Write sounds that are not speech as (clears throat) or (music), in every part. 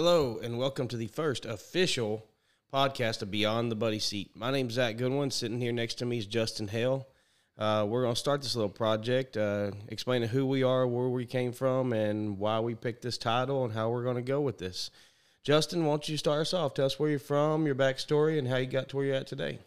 Hello, and welcome to the first official podcast of Beyond the Buddy Seat. My name's Zac Goodwin. Sitting here next to me is Justin Hale. Uh, we're going to start this little project, uh, explaining who we are, where we came from, and why we picked this title, and how we're going to go with this. Justin, why don't you start us off? Tell us where you're from, your backstory, and how you got to where you're at today.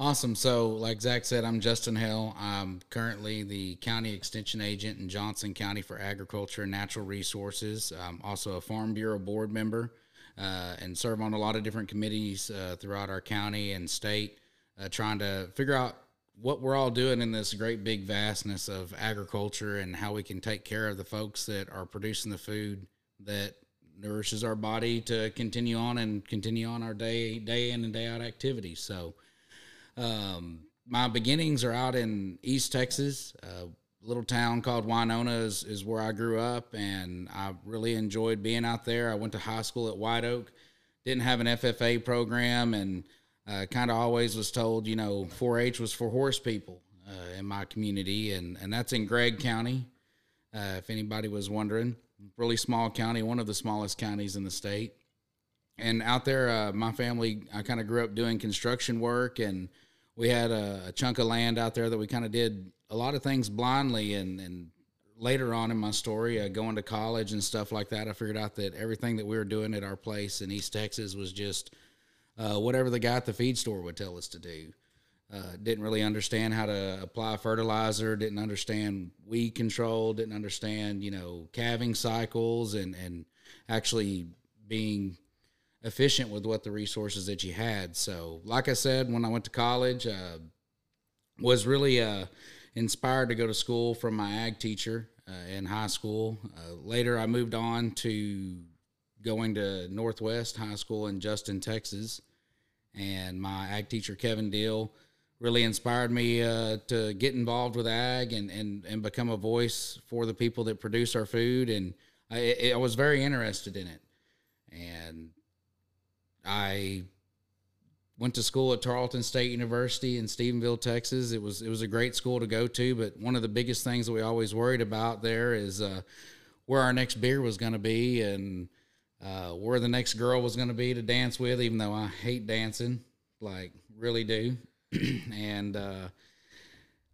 Awesome. So, like Zac said, I'm Justin Hale. I'm currently the county extension agent in Johnson County for Agriculture and Natural Resources. I'm also a Farm Bureau board member uh, and serve on a lot of different committees uh, throughout our county and state, uh, trying to figure out what we're all doing in this great big vastness of agriculture and how we can take care of the folks that are producing the food that nourishes our body to continue on and continue on our day day in and day out activities. So um, my beginnings are out in East Texas. A little town called Winona is, is where I grew up, and I really enjoyed being out there. I went to high school at White Oak, didn't have an FFA program, and uh, kind of always was told, you know, 4-H was for horse people uh, in my community, and and that's in Gregg County. Uh, if anybody was wondering, really small county, one of the smallest counties in the state. And out there, uh, my family, I kind of grew up doing construction work and we had a, a chunk of land out there that we kind of did a lot of things blindly and and later on in my story uh, going to college and stuff like that i figured out that everything that we were doing at our place in east texas was just uh, whatever the guy at the feed store would tell us to do. Uh, didn't really understand how to apply fertilizer didn't understand weed control didn't understand you know calving cycles and and actually being efficient with what the resources that you had. So, like I said, when I went to college, uh, was really uh, inspired to go to school from my ag teacher uh, in high school. Uh, later, I moved on to going to Northwest High School in Justin, Texas, and my ag teacher Kevin Deal really inspired me uh, to get involved with ag and, and, and become a voice for the people that produce our food. And I, I was very interested in it. And I went to school at Tarleton State University in Stephenville, Texas. It was it was a great school to go to, but one of the biggest things that we always worried about there is uh, where our next beer was going to be and uh, where the next girl was going to be to dance with. Even though I hate dancing, like really do, (clears throat) and uh,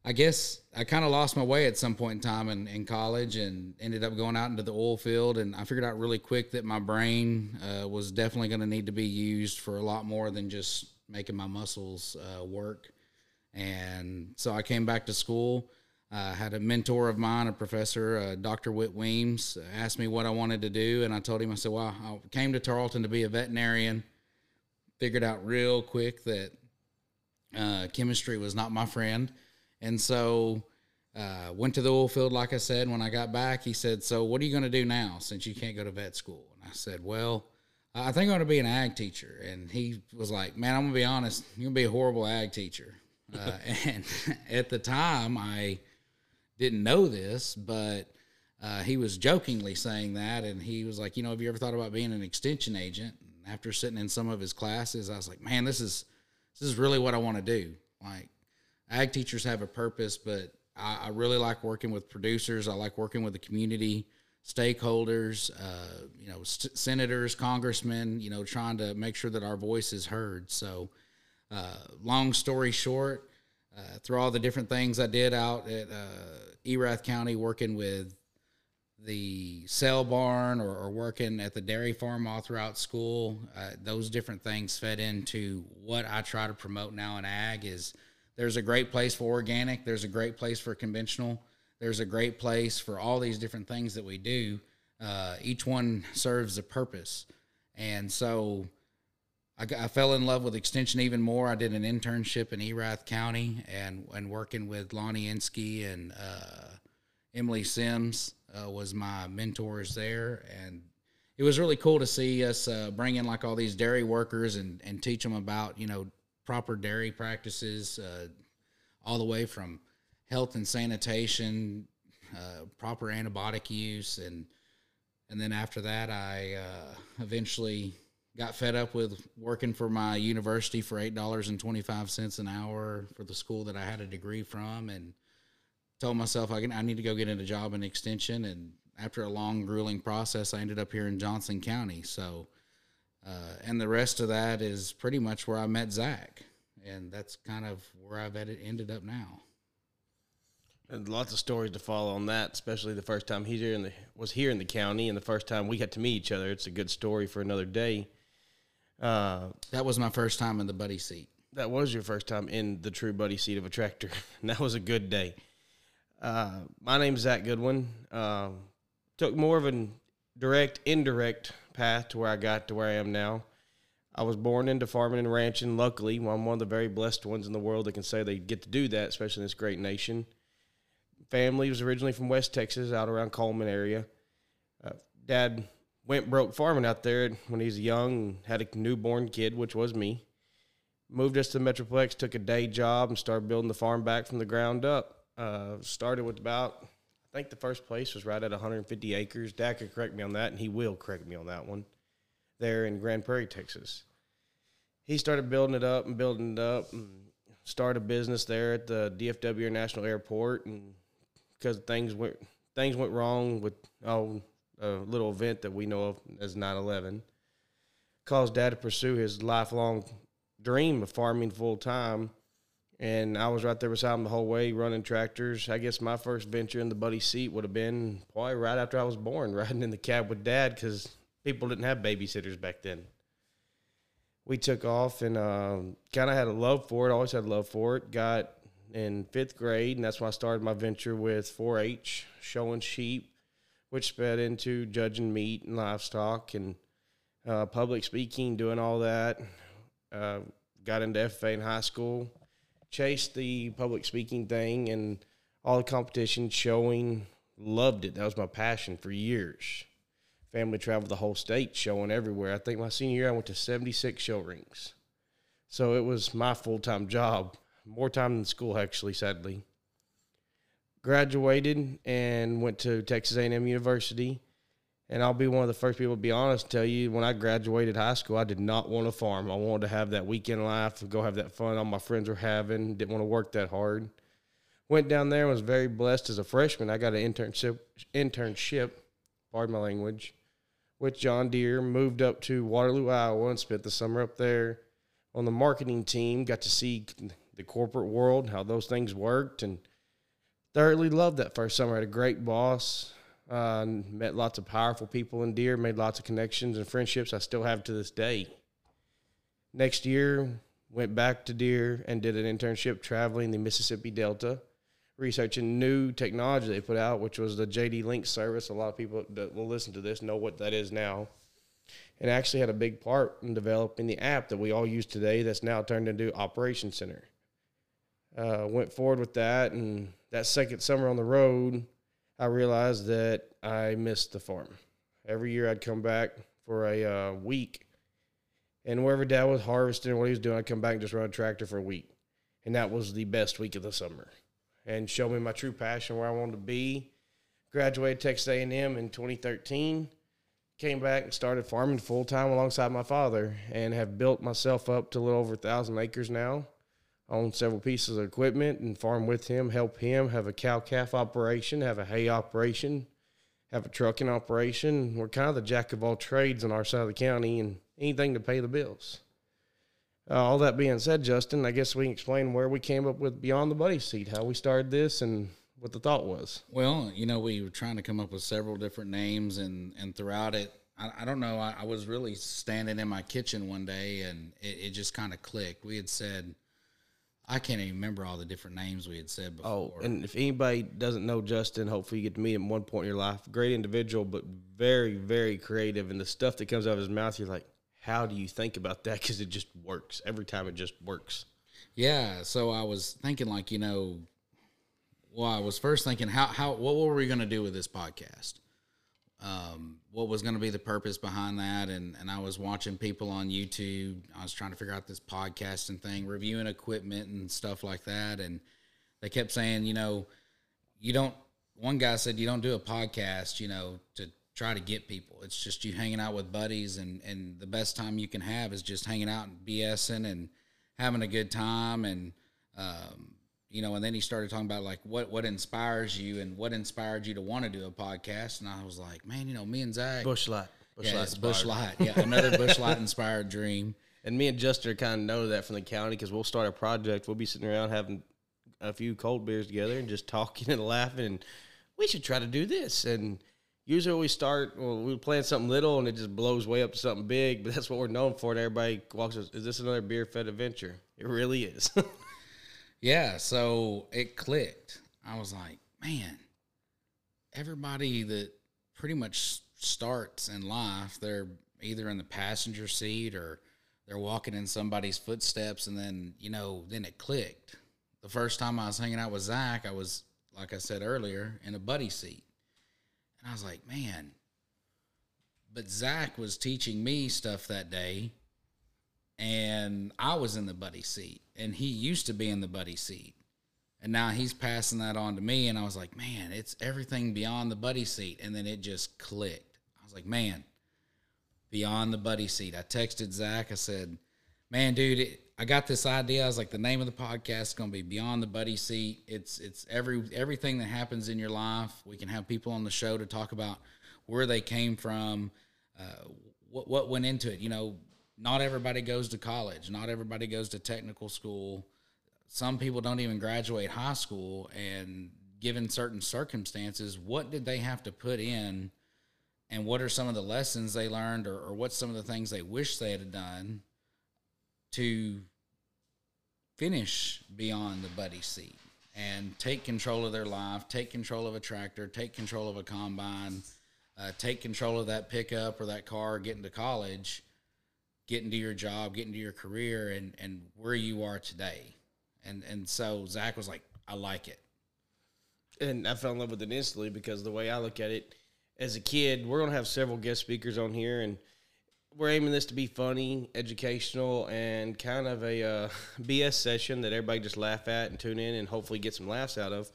I guess I kind of lost my way at some point in time in, in college and ended up going out into the oil field. And I figured out really quick that my brain uh, was definitely going to need to be used for a lot more than just making my muscles uh, work. And so I came back to school. I uh, had a mentor of mine, a professor, uh, Dr. Whit Weems, asked me what I wanted to do. And I told him, I said, well, I came to Tarleton to be a veterinarian. Figured out real quick that uh, chemistry was not my friend and so uh, went to the oil field, like I said. When I got back, he said, So what are you going to do now since you can't go to vet school? And I said, Well, I think I'm going to be an ag teacher. And he was like, Man, I'm going to be honest, you're going to be a horrible ag teacher. Uh, (laughs) and at the time, I didn't know this, but uh, he was jokingly saying that. And he was like, You know, have you ever thought about being an extension agent? And after sitting in some of his classes, I was like, Man, this is. This is really what I want to do. Like, ag teachers have a purpose, but I, I really like working with producers. I like working with the community stakeholders, uh, you know, senators, congressmen, you know, trying to make sure that our voice is heard. So, uh, long story short, uh, through all the different things I did out at uh, Erath County, working with the sale barn or, or, working at the dairy farm all throughout school, uh, those different things fed into what I try to promote now in ag is – there's a great place for organic. There's a great place for conventional. There's a great place for all these different things that we do. Uh, each one serves a purpose. And so I, I, fell in love with extension even more. I did an internship in Erath County and, and working with Lonnie Insky and uh, Emily Sims uh, was my mentors there. And it was really cool to see us uh, bring in like all these dairy workers and, and teach them about, you know, proper dairy practices, uh, all the way from health and sanitation, uh, proper antibiotic use, and and then after that, I uh, eventually got fed up with working for my university for eight dollars and twenty five cents an hour for the school that I had a degree from, and told myself I can I need to go get a job in extension. And after a long, grueling process, I ended up here in Johnson County. So Uh, and the rest of that is pretty much where I met Zac, and that's kind of where I've ended up now. And lots of stories to follow on that, especially the first time he here the, was here in the county, and the first time we got to meet each other. It's a good story for another day. Uh, that was my first time in the buddy seat. That was your first time in the true buddy seat of a tractor, and (laughs) that was a good day. Uh, my name's Zac Goodwin. Uh, took more of a direct, indirect path to where I got to where I am now. I was born into farming and ranching. Luckily, I'm one of the very blessed ones in the world that can say they get to do that, especially in this great nation. Family was originally from West Texas, out around Coleman area. Uh, Dad went broke farming out there when he was young, had a newborn kid, which was me. Moved us to the Metroplex, took a day job, and started building the farm back from the ground up. Uh, started with about I think the first place was right at 150 acres. Dad could correct me on that, and he will correct me on that one. There in Grand Prairie, Texas. He started building it up and building it up, and started a business there at the DFW International Airport. And because things went things went wrong with oh a little event that we know of as 9/11, caused Dad to pursue his lifelong dream of farming full time and I was right there beside him the whole way, running tractors. I guess my first venture in the buddy seat would have been probably right after I was born, (laughs) riding in the cab with dad because people didn't have babysitters back then. We took off and um, kind of had a love for it. Always had a love for it. Got in fifth grade, and that's when I started my venture with 4-H, showing sheep, which sped into judging meat and livestock and uh, public speaking, doing all that. Uh, got into FFA in high school chased the public speaking thing and all the competition showing. Loved it. That was my passion for years. Family traveled the whole state, showing everywhere. I think my senior year I went to 76 show rings. So it was my full time job, more time than school actually, sadly. Graduated and went to Texas A&M University and I'll be one of the first people to be honest, tell you when I graduated high school, I did not want to farm. I wanted to have that weekend life, go have that fun all my friends were having. Didn't want to work that hard. Went down there was very blessed as a freshman. I got an internship, internship, pardon my language, with John Deere. Moved up to Waterloo, Iowa, and spent the summer up there on the marketing team. Got to see the corporate world, how those things worked, and thoroughly loved that first summer. I had a great boss uh, met lots of powerful people in Deere, made lots of connections and friendships I still have to this day. Next year, went back to Deere and did an internship traveling the Mississippi Delta, researching new technology they put out, which was the JD Link service. A lot of people that will listen to this know what that is now. And actually had a big part in developing the app that we all use today that's now turned into Operation Center. Uh, went forward with that, and that second summer on the road, I realized that I missed the farm. Every year I'd come back for a uh, week, and wherever Dad was harvesting, what he was doing, I'd come back and just run a tractor for a week, and that was the best week of the summer, and showed me my true passion where I wanted to be. Graduated Texas A&M in 2013. Came back and started farming full time alongside my father, and have built myself up to a little over a thousand acres now own several pieces of equipment and farm with him, help him, have a cow calf operation, have a hay operation, have a trucking operation. We're kind of the jack of all trades on our side of the county and anything to pay the bills. Uh, all that being said, Justin, I guess we can explain where we came up with Beyond the Buddy Seat, how we started this, and what the thought was. Well, you know, we were trying to come up with several different names, and and throughout it, I, I don't know, I, I, was really standing in my kitchen one day, and it, it just kind of clicked. We had said I can't even remember all the different names we had said before. Oh, and if anybody doesn't know Justin, hopefully you get to meet him one point in your life. Great individual, but very, very creative. And the stuff that comes out of his mouth, you're like, how do you think about that? (laughs) Because it just works every time. It just works. Yeah. So I was thinking, like, you know, well, I was first thinking, how, how, what were we going to do with this podcast? Um, what was going to be the purpose behind that. And, and I was watching people on YouTube. I was trying to figure out this podcasting thing, reviewing equipment and stuff like that. And they kept saying, you know, you don't, one guy said, you don't do a podcast, you know, to try to get people. It's just you hanging out with buddies. And, and the best time you can have is just hanging out and BSing and having a good time. And, um, you know, and then he started talking about like what what inspires you and what inspired you to want to do a podcast. And I was like, man, you know, me and Zac Busch Light. Busch yeah, Light it's Busch. Light. Yeah, another Busch Light inspired dream. (laughs) And me and Justin kind of know that from the county because we'll start a project. We'll be sitting around having a few cold beers together and just talking (laughs) and laughing. And we should try to do this. And usually we start, well, we plan something little and it just blows way up to something big. But that's what we're known for. And everybody walks us, is this another beer fed adventure? It really is. (laughs) Yeah, so it clicked. I was like, man, everybody that pretty much starts in life, they're either in the passenger seat or they're walking in somebody's footsteps, and then you know, then it clicked. The first time I was hanging out with Zac, I was like I said earlier in a buddy seat, and I was like, man. But Zac was teaching me stuff that day and I was in the buddy seat, and he used to be in the buddy seat, and now he's passing that on to me, and I was like, man, it's everything beyond the buddy seat, and then it just clicked. I was like, man, beyond the buddy seat. I texted Zac. I said, man, dude, it, I got this idea. I was like, the name of the podcast is going to be Beyond the Buddy Seat. It's it's every everything that happens in your life. We can have people on the show to talk about where they came from, uh, what what went into it. You know, not everybody goes to college. Not everybody goes to technical school. Some people don't even graduate high school. And given certain circumstances, what did they have to put in? And what are some of the lessons they learned, or, or what's some of the things they wish they had done to finish beyond the buddy seat and take control of their life, take control of a tractor, take control of a combine, uh, take control of that pickup or that car getting to college, getting to your job, getting to your career, and and where you are today. And and so Zac was like, I like it. and I fell in love with it instantly because the way I look at it, as a kid, we're gonna have several guest speakers on here, and we're aiming this to be funny, educational, and kind of a uh, (laughs) BS session that everybody just laugh at and tune in and hopefully get some laughs out of.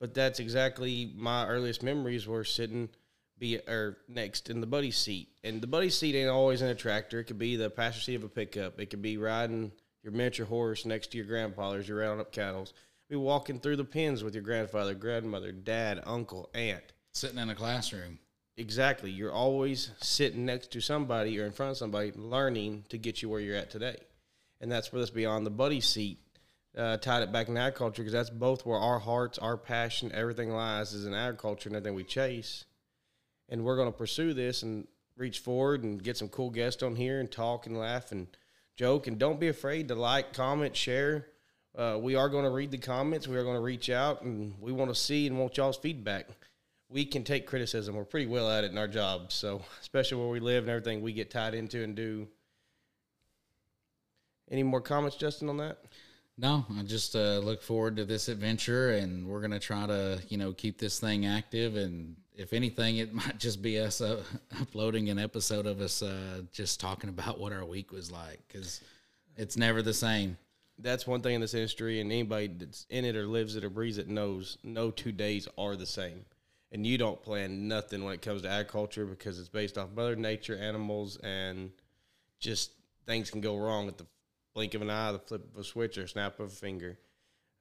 But that's exactly my earliest memories were sitting be or next in the buddy seat, and the buddy seat ain't always in a tractor. It could be the passenger seat of a pickup. It could be riding your miniature horse next to your grandpa as you're rounding up cattle. Be walking through the pens with your grandfather, grandmother, dad, uncle, aunt. Sitting in a classroom. Exactly. You're always sitting next to somebody or in front of somebody learning to get you where you're at today. And that's where this beyond the buddy seat uh, tied it back in agriculture because that's both where our hearts, our passion, everything lies is in agriculture and everything we chase. And we're going to pursue this and reach forward and get some cool guests on here and talk and laugh and joke. And don't be afraid to like, comment, share. Uh, we are going to read the comments. We are going to reach out and we want to see and want y'all's feedback we can take criticism. We're pretty well at it in our jobs. So, (laughs) especially where we live and everything we get tied into and do. Any more comments, Justin, on that? No, I just uh, look forward to this adventure, and we're gonna try to, you know, keep this thing active. And if anything, it (laughs) might just be us uh, uploading an episode of us uh, just talking about what our week was like, because it's never the same. That's one thing in this industry, and anybody that's in it or lives it or breathes it knows no two days are the same. And you don't plan nothing when it comes to agriculture because it's based off Mother Nature, animals, and just things can go wrong at the blink of an eye, the flip of a switch, or snap of a finger.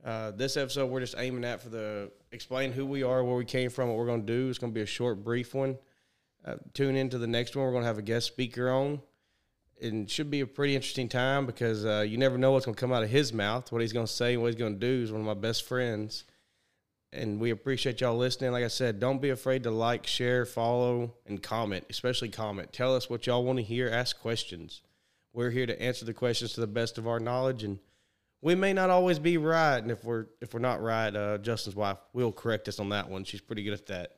Uh, this episode, we're just aiming at for the explain who we are, where we came from, what we're going to do. It's going to be a short, brief one. Uh, tune into the next one. We're going to have a guest speaker on. It should be a pretty interesting time because uh, you never know what's going to come out of his mouth. What he's going to say, what he's going to do is one of my best friends. And we appreciate y'all listening. Like I said, don't be afraid to like, share, follow, and comment, especially comment. Tell us what y'all want to hear. Ask questions. We're here to answer the questions to the best of our knowledge, and we may not always be right. And if we're if we're not right, uh, Justin's wife will correct us on that one. She's pretty good at that.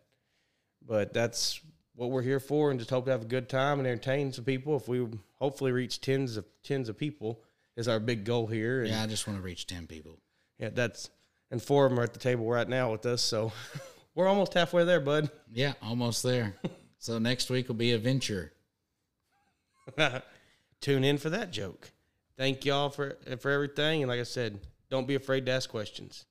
But that's what we're here for, and just hope to have a good time and entertain some people. If we hopefully reach tens of tens of people is our big goal here. And Yeah, I just want to reach ten people. yeah, that's and four of them are at the table right now with us, so (laughs) we're almost halfway there, bud. Yeah, almost there. (laughs) so next week will be a venture. (laughs) Tune in for that joke. Thank y'all for for everything, and like I said, don't be afraid to ask questions.